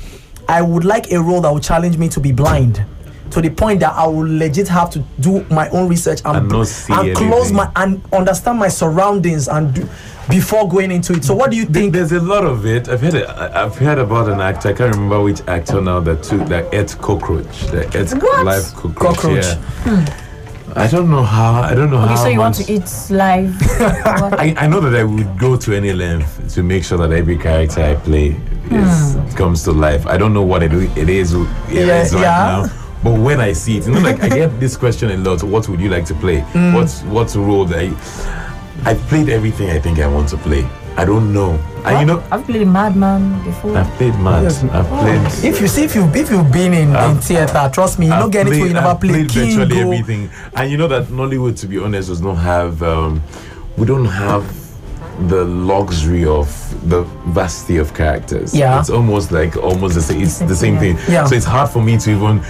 I would like a role that would challenge me to be blind. To the point that I will legit have to do my own research and, And and close my and understand my surroundings and do, before going into it. So what do you think? There's a lot of it. I've heard. I- I've heard about an actor. I can't remember which actor now that took that ate cockroach. That ate What? live cockroach. Cockroach. Yeah. I don't know how. I don't know Okay, how. so you want to eat live? I, I know that I would go to any length to make sure that every character I play is hmm. comes to life. I don't know what it, it is it Yeah, is right yeah. now. But when I see it, you know, like I get this question a lot. What would you like to play? Mm. What's what's role that I I've played everything I think I want to play. I don't know. And you know, I've played Madman before. I've played Mad. I've played If you see if you if you've been in, in I've- theater, trust me, you I've don't get it you never I've played played King. virtually Go. everything, and you know that Nollywood, to be honest, does not have. Um, we don't have the luxury of the vastity of characters. Yeah. it's almost like almost the same. It's the same thing. Yeah. So it's hard for me to even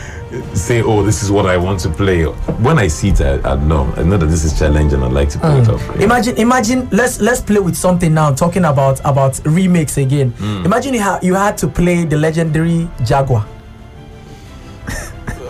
say, "Oh, this is what I want to play." When I see it, I, I know. I know that this is challenging. and I like to pull it off. Yeah. Imagine, imagine. Let's let's play with something now. Talking about about remakes again. Hmm. Imagine you, ha- you had to play the legendary Jaguar.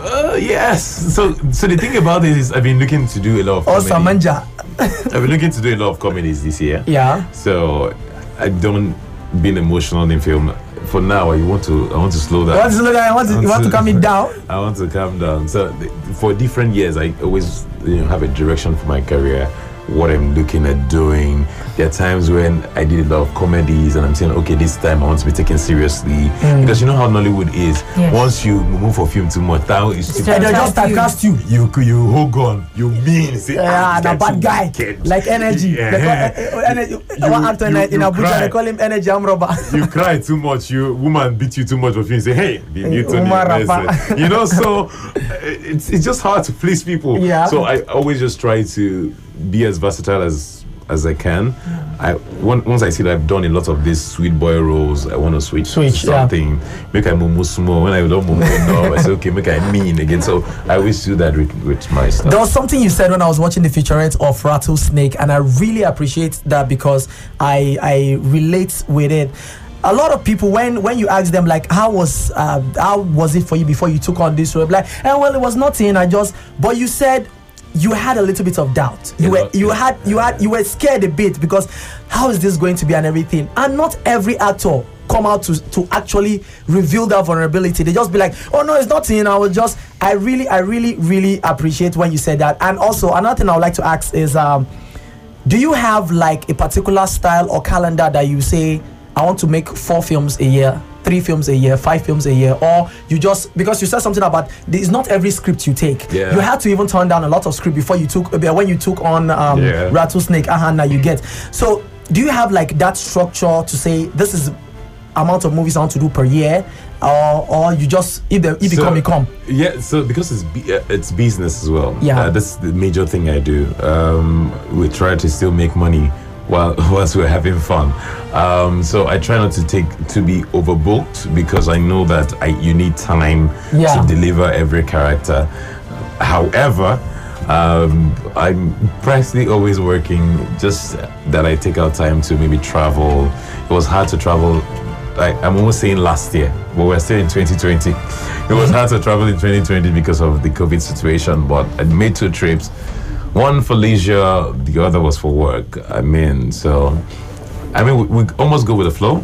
Uh, yes. So, so the thing about this is, I've been looking to do a lot of. Or comedy. Samanja. I've been looking to do a lot of comedies this year. Yeah. So I don't being emotional in film. For now, I want to I want to slow down. You want to slow down? You want to- you want to calm it down? I want to calm down. So for different years, I always you know, have a direction for my career, what I'm looking at doing. There are times when I did a lot of comedies, and I'm saying, okay, this time I want to be taken seriously Mm. because you know how Nollywood is. Yes. Once you move for film too much, now it's too And they just typecast you. You you hold on. You mean say, Yeah, ah, the bad guy, wicked. like energy. Yeah. Call, uh, uh, energy. You- one actor in, you- in Abuja, cry. they call him energy Amroba. you cry too much, you woman beat you too much of you say, hey, the new Tony Umar Benson." Rafa. You know, so uh, it's it's just hard to please people. Yeah. So I always just try to be as versatile as as I can. I on- once I see that I've done a lot of these sweet boy roles, I want to switch, Switch, to yeah. something. Make I mumu small. When I don't mumu no, I say okay, make I mean again. So I always do that with, with my stuff. There was something you said when I was watching the featurette of Rattlesnake, and I really appreciate that because I I relate with it. A lot of people, when when you ask them like, how was uh, how was it for you before you took on this role? Like, and well, it was nothing. I just, but you said you had a little bit of doubt. You A were lot, you yeah. had you had you were scared a bit because how is this going to be and everything? And not every actor come out to to actually reveal that vulnerability. They just be like, oh no, it's nothing. I was just I really I really really appreciate when you said that. And also another thing I would like to ask is um do you have like a particular style or calendar that you say I want to make four films a year, three films a year, five films a year, or you just because you said something about it's not every script you take. Yeah. You had to even turn down a lot of script before you took uh, when you took on um, Yeah. Rattlesnake. Aha, now you get. So do you have like that structure to say this is amount of movies I want to do per year, or or you just if they if you So- come, you come. Yeah, so because it's uh, it's business as well. Yeah. uh, that's the major thing I do. Um, we try to still make money while whilst we're having fun. Um, so I try not to take to be overbooked because I know that I you need time Yeah. to deliver every character. However. Um, I'm practically always working. Just that I take out time to maybe travel. It was hard to travel like I'm almost saying last year, but we're still in 2020. It was hard to travel in 2020 because of the COVID situation, but I made two trips. One for leisure, the other was for work. I mean, so I mean, we, we almost go with the flow,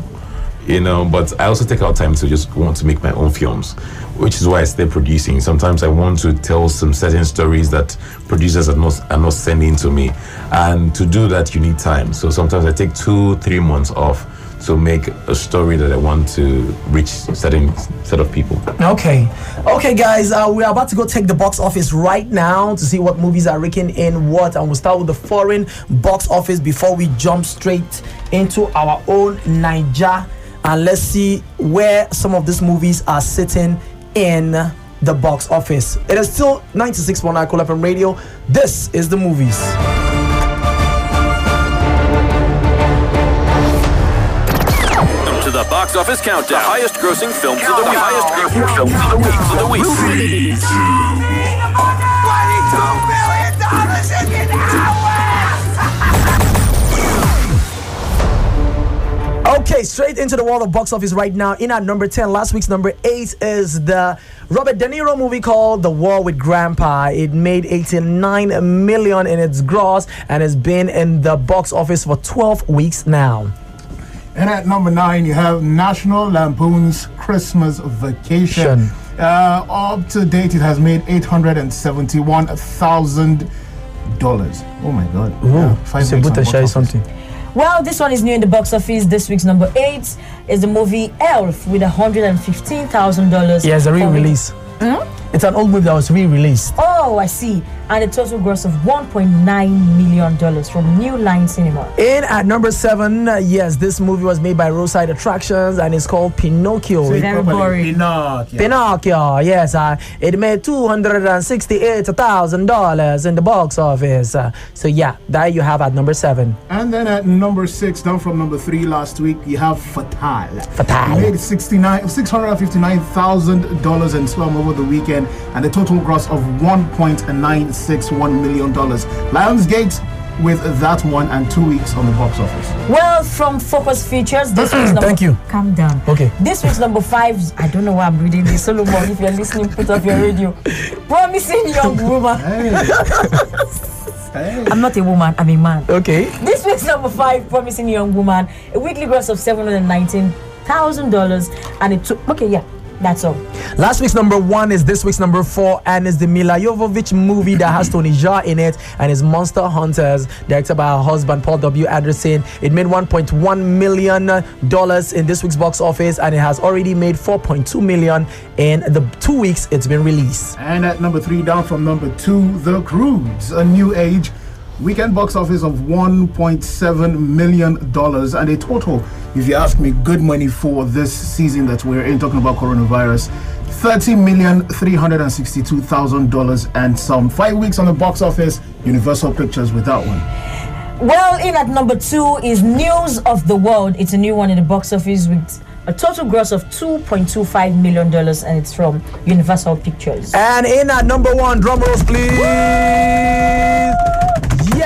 you know. But I also take out time to just want to make my own films, which is why I stay producing. Sometimes I want to tell some certain stories that producers are not are not sending to me, and to do that you need time. So sometimes I take two, three months off to make a story that I want to reach certain set of people. Okay, okay, guys. Uh, we're about to go take the box office right now to see what movies are raking in what, and we'll start with the foreign box office before we jump straight into our own Niger, and let's see where some of these movies are sitting in the box office. It is still 96.9 Cool FM Radio. This is the movies. The box office countdown. The highest grossing films of the week. Highest grossing films of the week. Of the week. Okay, straight into the world of box office right now. In at number 10, last week's number 8 is the Robert De Niro movie called The War with Grandpa. It made 89 million in its gross and has been in the box office for 12 weeks now. And at number nine, you have National Lampoon's Christmas Vacation. Uh, up to date, it has made eight hundred and seventy-one thousand dollars. Oh my God! Ooh, five so weeks on Shai something. Well, this one is new in the box office. This week's number eight is the movie Elf with $115,000. Yeah, it's a re-release. Hmm? It's an old movie that was re-released. Oh, I see. And a total gross of $1.9 million from New Line Cinema. In at number seven, uh, yes, this movie was made by Roadside Attractions and it's called Pinocchio. Say Very boring. Pinocchio. Pinocchio, yes, uh, it made two hundred and sixty-eight thousand dollars in the box office. Uh, so yeah, that you have at number seven. And then at number six, down from number three last week, you have Fatal. Fatal. It made 69 $659,000 in slum over the weekend and a total gross of $1.961 million. Lionsgate with that one and two weeks on the box office. Well, from Focus Features, this week's number. Thank you. Calm down. Okay. This week's number five. I don't know why I'm reading this. Solomon, if you're listening, put off your radio. Promising young woman. Hey. hey. I'm not a woman. I'm a man. Okay. This week's number five, Promising Young Woman, a weekly gross of $719,000. And it took, okay, yeah, that's all. Last week's number one is this week's number four, and it's the Milla Jovovich movie that has Tony Jaa in it and is Monster Hunters, directed by her husband Paul W. Anderson. It made 1.1 million dollars in this week's box office, and it has already made 4.2 million in the two weeks it's been released. And at number three, down from number two, The Croods, a new age weekend box office of $1.7 million and a total, if you ask me, good money for this season that we're in, talking about coronavirus. $30,362,000 and some. Five weeks on the box office, Universal Pictures with that one. Well, in at number two is News of the World. It's a new one in the box office with a total gross of $2.25 million, and it's from Universal Pictures. And in at number one, drum rolls, please.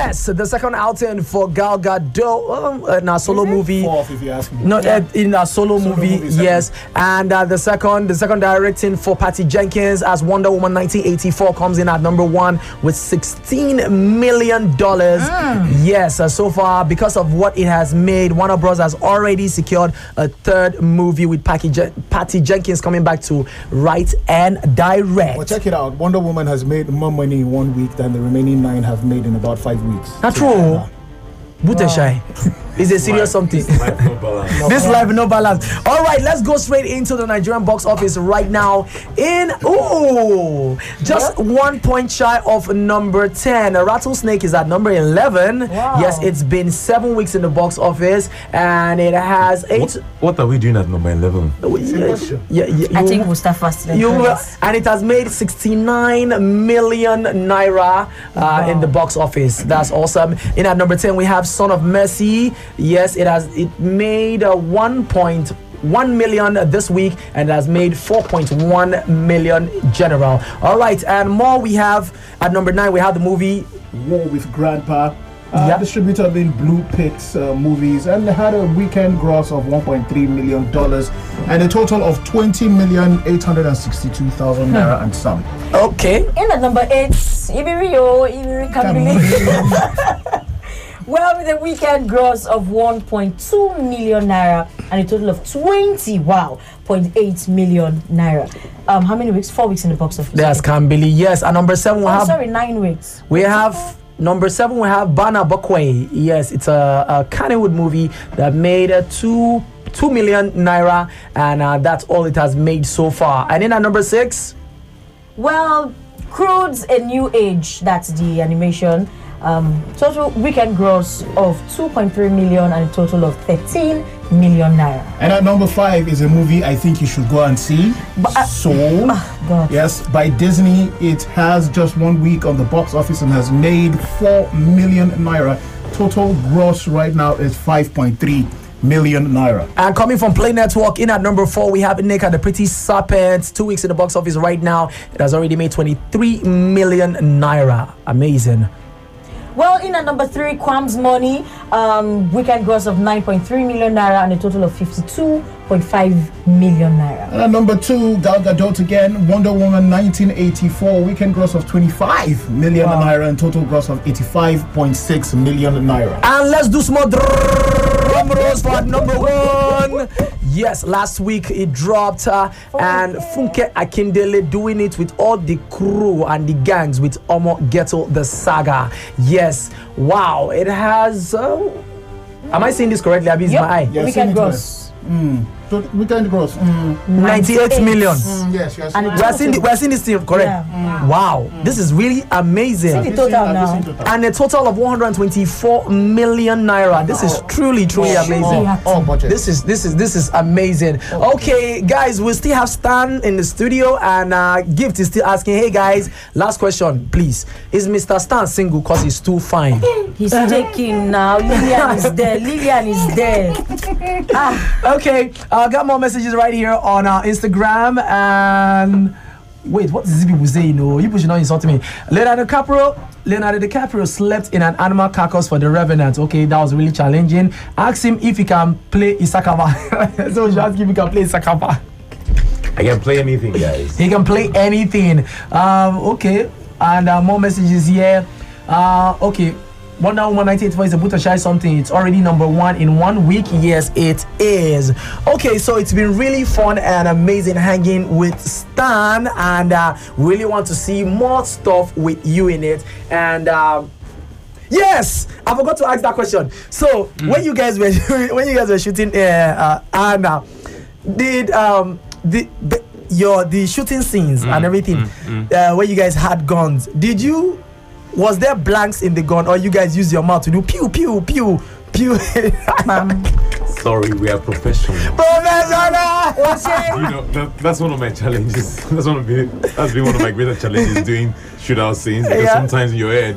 Yes, the second outing for Gal Gadot um, in a solo movie. Fourth, if you ask me. No, uh, in a solo, Solo movie, movie, yes. And uh, the second, the second directing for Patty Jenkins as Wonder Woman 1984 comes in at number one with 16 million dollars. Yes, uh, so far because of what it has made, Warner Bros has already secured a third movie with Patty, Je- Patty Jenkins coming back to write and direct. Well, check it out. Wonder Woman has made more money in one week than the remaining nine have made in about five weeks. Not true. Buteshai. Is a serious something. Life no balance. This life no balance. All right, let's go straight into the Nigerian box office right now. In ooh, just one point shy of number ten. Rattlesnake is at number eleven. Wow. Yes, it's been seven weeks in the box office, and it has eight. What, what are we doing at number 11? Yeah, yeah, I think we'll start fast. you will, and it has made 69 million naira uh, in the box office. That's awesome. In at number 10, we have Son of Mercy. Yes, it has it made uh, 1.1 million this week and has made 4.1 million general. All right, and more we have at number 9, we have the movie War with Grandpa. Uh, Yeah. Distributor being Blue Pix uh, Movies, and they had a weekend gross of 1.3 million dollars and a total of 20 million 862 thousand naira and some. Okay. In at number eight, Ibirio, Ibiri Kamili. Well, with a weekend gross of 1.2 million naira and a total of 20, wow, 0.8 million naira. Um, how many weeks? Four weeks in the box office. There's Kambili. Yes, and number 7 we Oh, have sorry, nine weeks. We have number seven. We have Bana Bokwe. Yes, it's a, a Kannywood movie that made a two two million naira, and uh, that's all it has made so far. And in at number six, Well, Croods' A New Age, that's the animation. Um, total weekend gross of 2.3 million and a total of 13 million naira. And at number five is a movie I think you should go and see. But, uh, Soul. God. Yes, by Disney. It has just one week on the box office and has made 4 million naira. Total gross right now is 5.3 million naira. and coming from Play Network, in at number four, we have Nneka the Pretty Serpent. Two weeks in the box office right now. It has already made 23 million naira. Amazing. Well, in at number three, Quam's Money, um, weekend gross of 9.3 million naira and a total of 52.5 million naira. And at number two, Gal Gadot again, Wonder Woman 1984, weekend gross of 25 million naira and total gross of 85.6 million naira. And let's do some more drum rolls for number one. Yes, last week it dropped, uh, and Funke Akindele doing it with all the crew and the gangs with Omo Ghetto the Saga. Yes, wow, it has. Uh, am I saying this correctly? Abi, is Yep. my eye? Yes, Weekend send it gross. Mm. So weekend gross. Mm. 98 million. Mm, yes, yes. And I- We're seeing, the, we're seeing this thing correct. Yeah. Wow, this is really See amazing. the total I've now. listened. And a total of 124 million naira. This is truly, truly amazing. all, all budget. This is this is this is amazing. Okay, guys, we still have Stan in the studio, and uh, Gift is still asking, "Hey guys, last question, please. Is Mr. Stan single because he's too fine?" He's taking now. Lillian is there. Lillian is there. Ah, okay, I got more messages right here on our Instagram and. Wait, what is people saying? No, you should not insult me. Leonardo DiCaprio, Leonardo DiCaprio slept in an animal carcass for the Revenant. Okay, that was really challenging. Ask him if he can play Isakaba. so you ask if he can play Isakaba. I can play anything, guys. He can play anything. Um, okay, and uh, more messages here. Uh, okay, Wonder Woman 1984 is about to share something. It's already number one in one week. Yes, it is. Okay, so it's been really fun and amazing hanging with Stan, and uh, really want to see more stuff with you in it. And um, Yes, I forgot to ask that question. So when you guys were when you guys were shooting uh, uh, Anna, did um the, the your the shooting scenes and everything uh, where you guys had guns? Did you was there blanks in the gun or you guys use your mouth to do pew pew pew pew? Sorry, we are professional. Professional. you know that, that's one of my challenges. That's one of the, that's been one of my greatest challenges doing shootout scenes because Yeah. sometimes in your head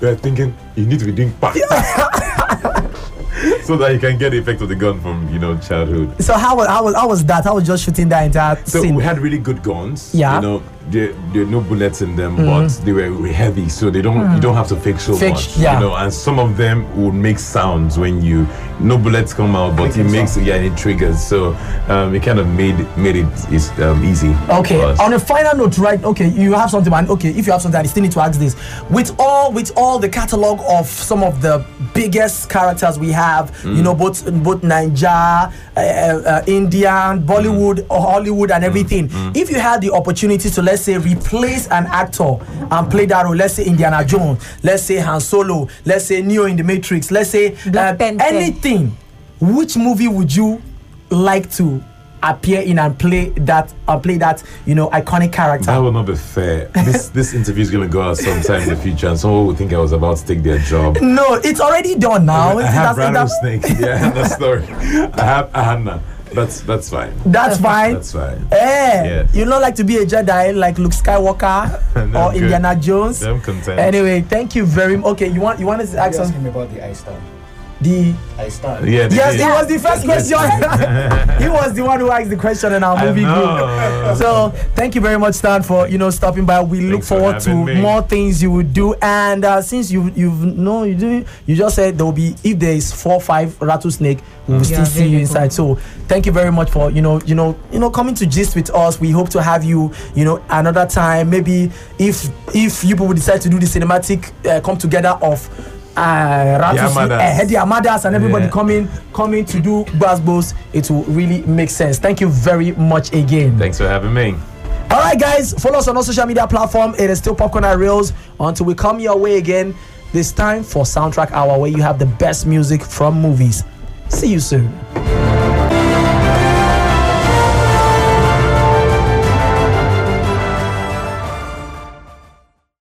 you're thinking you need to be doing pa- so that you can get the effect of the gun from you know childhood. So how was how was how was that? I was just shooting that entire So scene. we had really good guns. Yeah. You know, there, there are no bullets in them, Mhm. but they were heavy, so they don't you don't have to fake so Fake, much. yeah. You know, and some of them would make sounds when you no bullets come out, but it makes sound. yeah it triggers. So um, it kind of made made it is um, easy. Okay. On a final note, right? Okay, you have something, man. Okay, if you have something, I still need to ask this. With all with all the catalog of some of the biggest characters we have, you know, both both Niger, uh, uh, Indian, Bollywood, Hollywood, and everything. If you had the opportunity to, let's say, replace an actor and play that role, let's say Indiana Jones, let's say Han Solo, let's say Neo in the Matrix, let's say uh, anything, which movie would you like to? Appear in and play that uh, play that you know iconic character That will not be fair. This this interview is gonna go out sometime in the future, and someone will think I was about to take their job. no it's already done now I It's- have that's- that's- rattlesnake. Yeah, that's story. I have Anna. That's that's fine. That's fine. That's fine. Eh, Yes. you don't like to be a Jedi like Luke Skywalker No, or good. Indiana Jones. I'm content. Anyway, thank you very much. Okay, you want you wanted to ask Ask us about the ice star. The Ice star. Yeah. yes, it was the first question. he was the one who asked the question in our movie group. So thank you very much, Stan, for you know stopping by. We look Thanks for forward to me. more things you would do. And uh, since you you've no you do you just said there will be if there is four five rattlesnake, we will still see you very inside. So thank you very much for you know you know you know coming to gist with us. We hope to have you you know another time. Maybe if if you people decide to do the cinematic uh, come together of. Uh, rattlesnake, Amadas. uh, the Amadas and everybody Yeah. coming coming to do Gbasgbos, it will really make sense. Thank you very much again. Thanks for having me. All right, guys, follow us on all social media platform. It is still Popcorn and Reels until we come your way again. This time for Soundtrack Hour, where you have the best music from movies. See you soon.